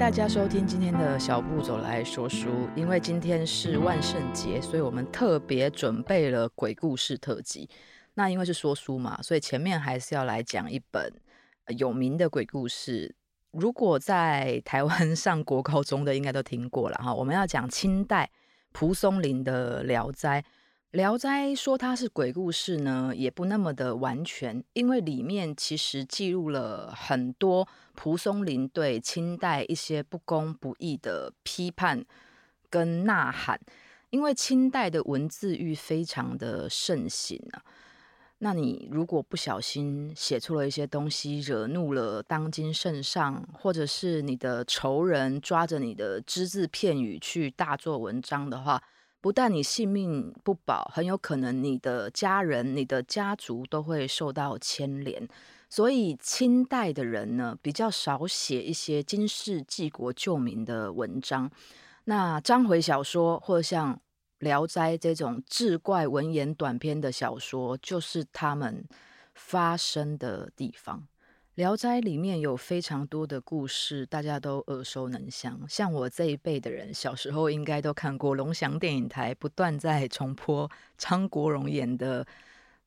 大家收听今天的小步走来说书。因为今天是万圣节，所以我们特别准备了鬼故事特辑。那因为是说书嘛，所以前面还是要来讲一本有名的鬼故事。如果在台湾上国高中的，应该都听过了哈。我们要讲清代蒲松龄的《聊斋》。《聊斋》说它是鬼故事呢，也不那么的完全，因为里面其实记录了很多蒲松龄对清代一些不公不义的批判跟呐喊。因为清代的文字狱非常的盛行啊，那你如果不小心写出了一些东西，惹怒了当今圣上，或者是你的仇人抓着你的只字片语去大做文章的话，不但你性命不保，很有可能你的家人、你的家族都会受到牵连。所以清代的人呢，比较少写一些经世济国救民的文章。那章回小说或者像《聊斋》这种志怪文言短篇的小说，就是他们发生的地方。《聊斋》里面有非常多的故事，大家都耳熟能详。像我这一辈的人，小时候应该都看过龙翔电影台不断在重播张国荣演的《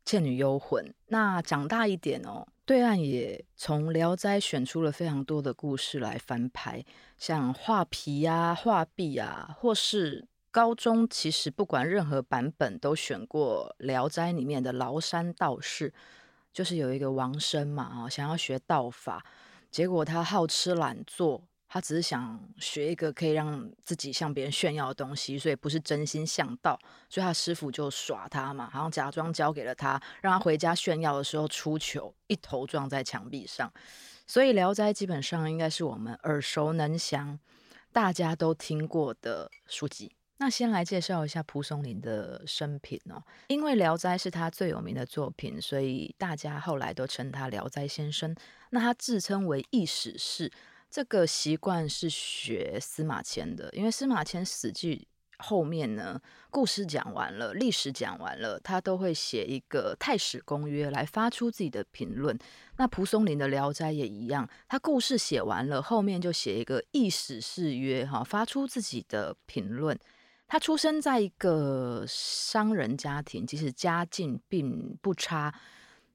倩女幽魂》。那长大一点哦，对岸也从《聊斋》选出了非常多的故事来翻拍，像画皮啊、画壁啊，或是高中其实不管任何版本都选过《聊斋》里面的崂山道士。就是有一个王生嘛，啊，想要学道法，结果他好吃懒做，他只是想学一个可以让自己向别人炫耀的东西，所以不是真心向道，所以他师傅就耍他嘛，好像假装交给了他，让他回家炫耀的时候出糗，一头撞在墙壁上。所以《聊斋》基本上应该是我们耳熟能详、大家都听过的书籍。那先来介绍一下蒲松龄的生平哦，因为《聊斋》是他最有名的作品，所以大家后来都称他聊斋先生。那他自称为异史氏，这个习惯是学司马迁的，因为司马迁死记后面呢，故事讲完了，历史讲完了，他都会写一个太史公约来发出自己的评论。那蒲松龄的《聊斋》也一样，他故事写完了，后面就写一个异史氏约，哈，发出自己的评论。他出生在一个商人家庭，其实家境并不差。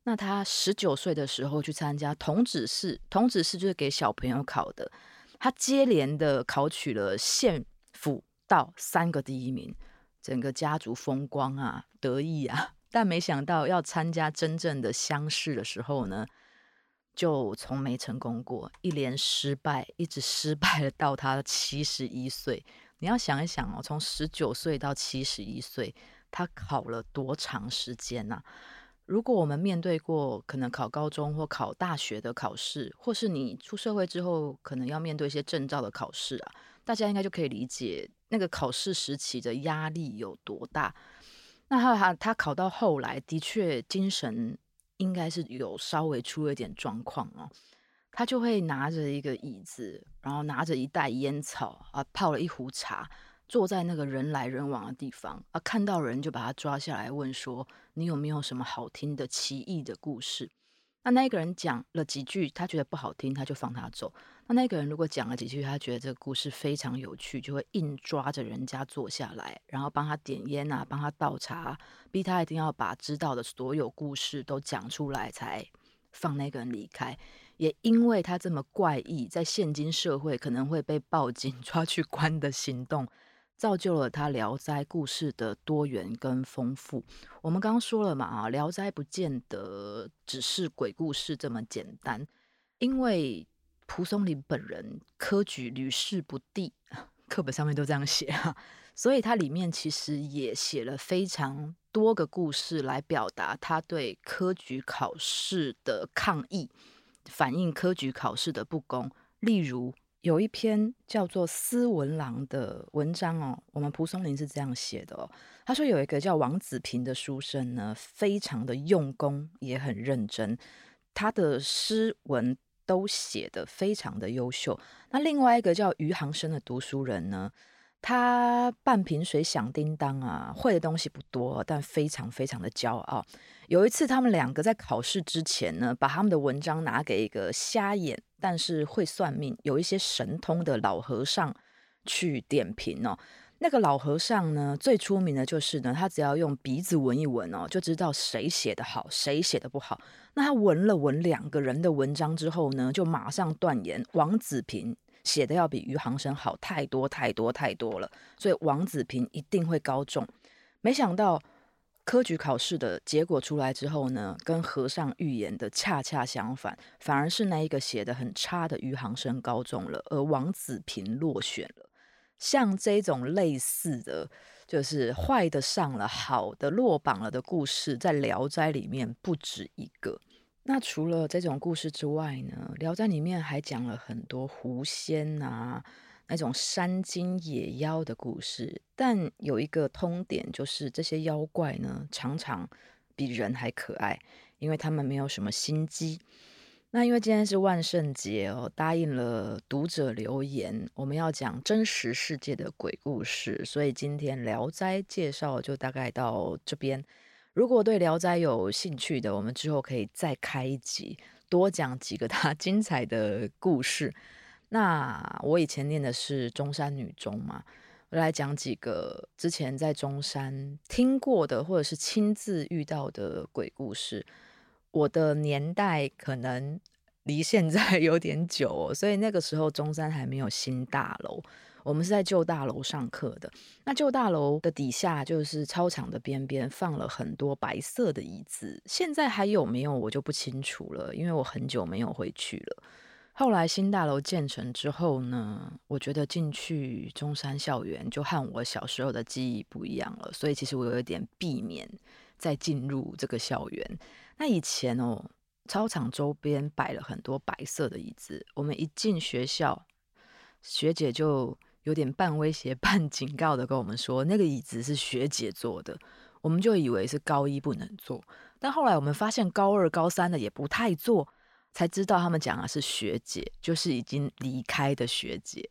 那他十九岁的时候去参加童子试，童子试就是给小朋友考的。他接连的考取了县、府、道三个第一名，整个家族风光啊，得意啊。但没想到要参加真正的乡试的时候呢，就从没成功过，一连失败，一直失败了到他七十一岁。你要想一想哦，从十九岁到七十一岁，他考了多长时间呢？如果我们面对过可能考高中或考大学的考试，或是你出社会之后可能要面对一些证照的考试啊，大家应该就可以理解那个考试时期的压力有多大。那他他他考到后来，的确精神应该是有稍微出了一点状况哦。他就会拿着一个椅子，然后拿着一袋烟草啊，泡了一壶茶，坐在那个人来人往的地方啊，看到人就把他抓下来问说：“你有没有什么好听的奇异的故事？”那那个人讲了几句，他觉得不好听，他就放他走。那那个人如果讲了几句，他觉得这个故事非常有趣，就会硬抓着人家坐下来，然后帮他点烟啊，帮他倒茶，逼他一定要把知道的所有故事都讲出来才放那个人离开。也因为他这么怪异，在现今社会可能会被报警 抓去关的行动，造就了他《聊斋》故事的多元跟丰富。我们刚刚说了嘛，啊，《聊斋》不见得只是鬼故事这么简单，因为蒲松龄本人科举屡试不第，课本上面都这样写啊，所以他里面其实也写了非常多个故事来表达他对科举考试的抗议。反映科举考试的不公，例如有一篇叫做《思文郎》的文章哦，我们蒲松龄是这样写的哦。他说有一个叫王子平的书生呢，非常的用功，也很认真，他的诗文都写得非常的优秀。那另外一个叫余杭生的读书人呢，他半瓶水响叮当啊，会的东西不多，但非常非常的骄傲。有一次，他们两个在考试之前呢，把他们的文章拿给一个瞎眼但是会算命，有一些神通的老和尚去点评哦。那个老和尚呢，最出名的就是呢，他只要用鼻子闻一闻哦，就知道谁写的好，谁写的不好。那他闻了闻两个人的文章之后呢，就马上断言王子平写的要比余杭生好太多太多太多了，所以王子平一定会高中。没想到科举考试的结果出来之后呢，跟和尚预言的恰恰相反，反而是那一个写的很差的余杭生高中了，而王子平落选了。像这种类似的，就是坏的上了，好的落榜了的故事，在《聊斋》里面不止一个。那除了这种故事之外呢，《聊斋》里面还讲了很多狐仙啊，那种山精野妖的故事。但有一个通点，就是这些妖怪呢，常常比人还可爱，因为他们没有什么心机。那因为今天是万圣节哦，答应了读者留言，我们要讲真实世界的鬼故事，所以今天《聊斋》介绍就大概到这边。如果对《聊斋》有兴趣的，我们之后可以再开一集，多讲几个它 精彩的故事。那我以前念的是中山女中嘛，我来讲几个之前在中山听过的，或者是亲自遇到的鬼故事。我的年代可能离现在 有点久哦，所以那个时候中山还没有新大楼，我们是在旧大楼上课的。那旧大楼的底下就是操场的边边，放了很多白色的椅子。现在还有没有我就不清楚了，因为我很久没有回去了。后来新大楼建成之后呢，我觉得进去中山校园就和我小时候的记忆不一样了，所以其实我有一点避免再进入这个校园。那以前哦，操场周边摆了很多白色的椅子。我们一进学校，学姐就有点半威胁、半警告的跟我们说，那个椅子是学姐坐的。我们就以为是高一不能坐，但后来我们发现高二、高三的也不太坐。才知道他们讲的是学姐，就是已经离开的学姐，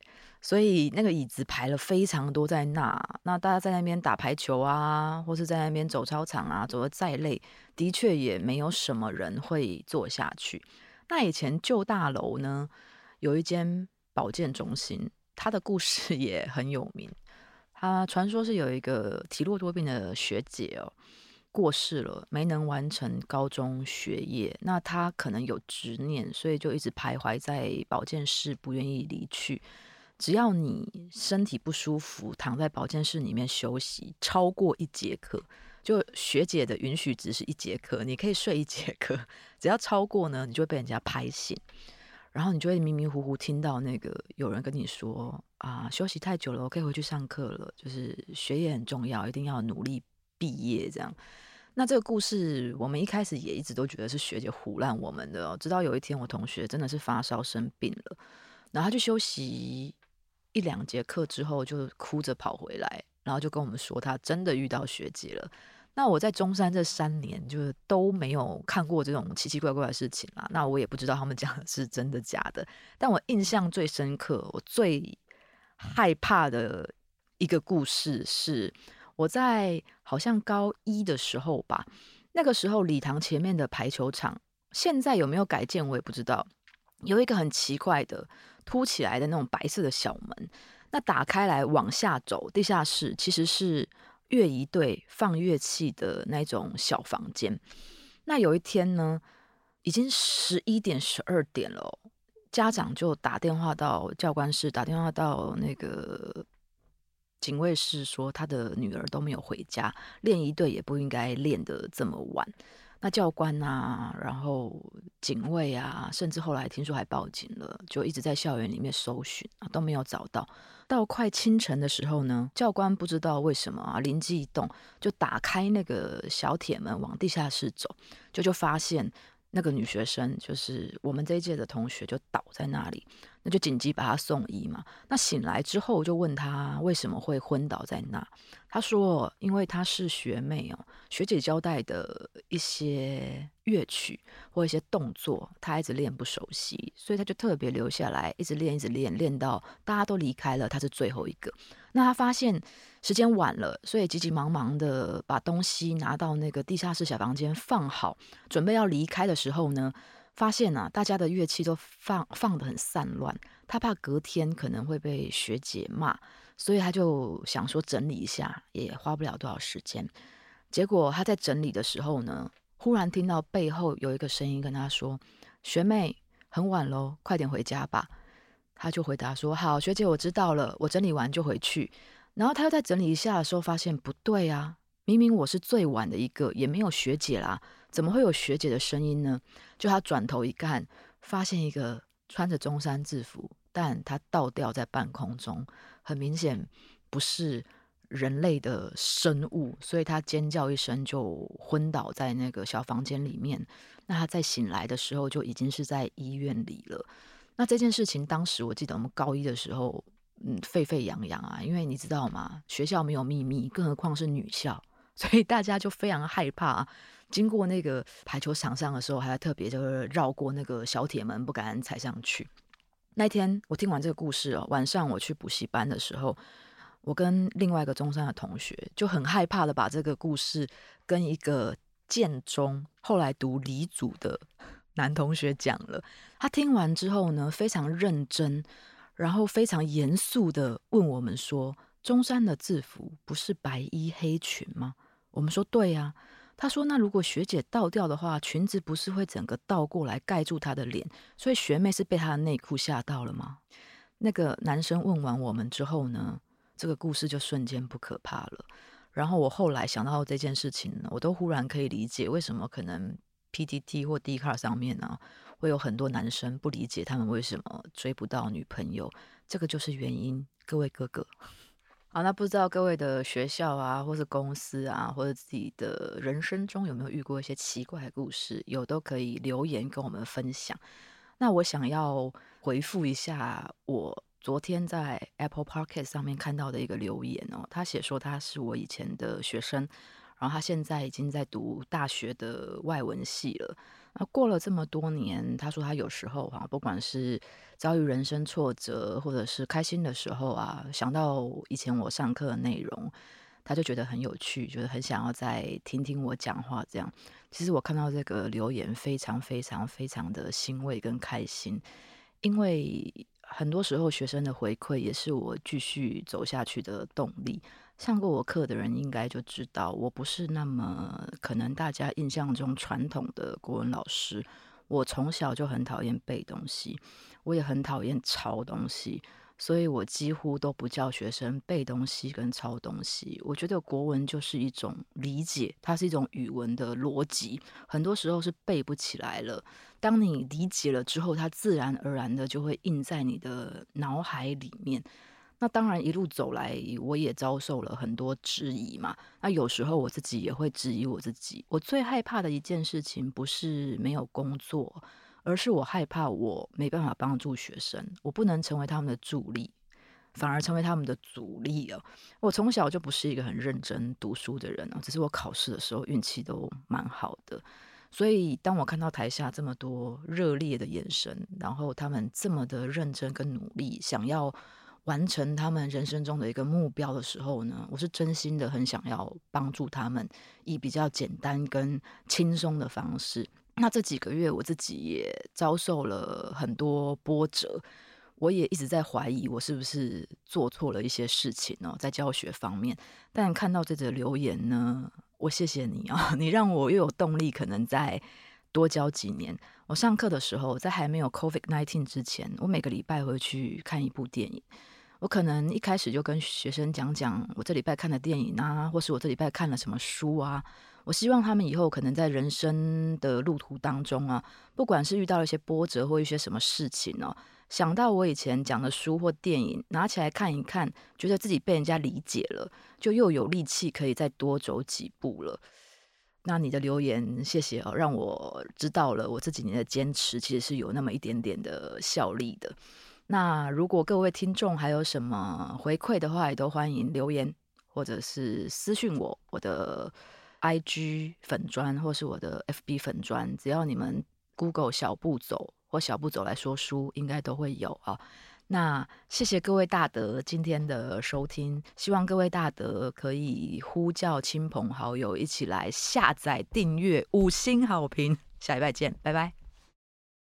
所以那个椅子排了非常多在那。那大家在那边打排球啊，或是在那边走操场啊，走得再累，的确也没有什么人会坐下去。那以前旧大楼呢，有一间保健中心，他的故事也很有名。他传说是有一个体弱多病的学姐哦。过世了，没能完成高中学业，那他可能有执念，所以就一直徘徊在保健室，不愿意离去。只要你身体不舒服，躺在保健室里面休息超过一节课，就学姐的允许值是一节课，你可以睡一节课，只要超过呢，你就会被人家拍醒，然后你就会迷迷糊糊听到那个有人跟你说啊，休息太久了，我可以回去上课了，就是学业很重要，一定要努力毕业这样。那这个故事，我们一开始也一直都觉得是学姐唬烂我们的哦。直到有一天，我同学真的是发烧生病了，然后他去休息一两节课之后，就哭着跑回来，然后就跟我们说他真的遇到学姐了。那我在中山这三年，就是都没有看过这种奇奇怪怪的事情啦。那我也不知道他们讲的是真的假的。但我印象最深刻，我最害怕的一个故事是。我在好像高一的时候吧，那个时候礼堂前面的排球场，现在有没有改建我也不知道。有一个很奇怪的凸起来的那种白色的小门，那打开来往下走，地下室其实是乐仪队放乐器的那种小房间。那有一天呢，已经十一点十二点了，家长就打电话到教官室，打电话到那个。警卫室说，他的女儿都没有回家，练仪队也不应该练得这么晚。教官啊，然后警卫啊，甚至后来听说还报警了，就一直在校园里面搜寻啊，都没有找到。到快清晨的时候呢，教官不知道为什么啊，灵机一动，就打开那个小铁门往地下室走，就就发现。那个女学生就是我们这一届的同学，就倒在那里，那就紧急把她送医嘛。那醒来之后，就问她为什么会昏倒在那。她说，因为她是学妹哦，学姐交代的一些乐曲或一些动作，她一直练不熟悉，所以她就特别留下来，一直练，一直练，练到大家都离开了，她是最后一个。那她发现时间晚了，所以急急忙忙的把东西拿到那个地下室小房间放好，准备要离开的时候呢，发现啊，大家的乐器都放放得很散乱，他怕隔天可能会被学姐骂，所以他就想说整理一下，也花不了多少时间。结果他在整理的时候呢，忽然听到背后有一个声音跟他说：“学妹，很晚喽，快点回家吧。”他就回答说：“好，学姐，我知道了，我整理完就回去。”然后他又在整理一下的时候，发现不对啊，明明我是最晚的一个，也没有学姐啦。怎么会有学姐的声音呢？就他转头一看，发现一个穿着中山制服，但他倒吊在半空中，很明显不是人类的生物，所以他尖叫一声就昏倒在那个小房间里面。那他在醒来的时候就已经是在医院里了。那这件事情当时我记得我们高一的时候，嗯，沸沸扬扬啊，因为你知道吗？学校没有秘密，更何况是女校，所以大家就非常害怕啊。经过那个排球场上的时候，还要特别就是绕过那个小铁门，不敢踩上去。那天我听完这个故事哦，晚上我去补习班的时候，我跟另外一个中山的同学就很害怕的把这个故事跟一个建中后来读理组的 男同学讲了。他听完之后呢，非常认真，然后非常严肃的问我们说：“中山的制服不是白衣黑裙吗？”我们说：“对呀。”他说：“那如果学姐倒掉的话，裙子不是会整个倒过来盖住她的脸？所以学妹是被她的内裤吓到了吗？”那个男生问完我们之后呢，这个故事就瞬间不可怕了。然后我后来想到这件事情呢，我都忽然可以理解为什么可能 PTT 或 d c a r 上面呢，会有很多男生不理解他们为什么追不到女朋友，这个就是原因。各位哥哥。好，那不知道各位的学校啊，或是公司啊，或者自己的人生中有没有遇过一些奇怪的故事？有都可以留言跟我们分享。那我想要回复一下我昨天在 Apple Podcast 上面看到的一个留言哦，他写说他是我以前的学生，然后他现在已经在读大学的外文系了。那过了这么多年，他说他有时候哈，不管是遭遇人生挫折，或者是开心的时候啊，想到以前我上课的内容，他就觉得很有趣，觉得很想要再听听我讲话。这样，其实我看到这个留言，非常非常非常的欣慰跟开心，因为很多时候学生的回馈也是我继续走下去的动力。上过我课的人应该就知道，我不是那么可能大家印象中传统的国文老师。我从小就很讨厌背东西，我也很讨厌抄东西，所以我几乎都不教学生背东西跟抄东西。我觉得国文就是一种理解，它是一种语文的逻辑，很多时候是背不起来了。当你理解了之后，它自然而然的就会印在你的脑海里面。那当然，一路走来，我也遭受了很多质疑嘛。那有时候我自己也会质疑我自己。我最害怕的一件事情，不是没有工作，而是我害怕我没办法帮助学生，我不能成为他们的助力，反而成为他们的阻力哦。我从小就不是一个很认真读书的人哦，只是我考试的时候运气都蛮好的。所以，当我看到台下这么多热烈的眼神，然后他们这么的认真跟努力，想要。完成他们人生中的一个目标的时候呢，我是真心的很想要帮助他们，以比较简单跟轻松的方式。那这几个月我自己也遭受了很多波折，我也一直在怀疑我是不是做错了一些事情哦，在教学方面。但看到这则留言呢，我谢谢你啊，你让我又有动力，可能再多教几年。我上课的时候，在还没有 COVID-19 之前，我每个礼拜会去看一部电影。我可能一开始就跟学生讲讲我这礼拜看的电影啊，或是我这礼拜看了什么书啊。我希望他们以后可能在人生的路途当中啊，不管是遇到了一些波折或一些什么事情哦，想到我以前讲的书或电影，拿起来看一看，觉得自己被人家理解了，就又有力气可以再多走几步了。那你的留言，谢谢哦，让我知道了我这几年的坚持其实是有那么一点点的效力的。那如果各位听众还有什么回馈的话，也都欢迎留言或者是私讯我，我的 IG 粉砖或是我的 FB 粉砖，只要你们 Google 小步走或小步走来说书，应该都会有啊。那谢谢各位大德今天的收听，希望各位大德可以呼叫亲朋好友一起来下载订阅五星好评，下礼拜见，拜拜。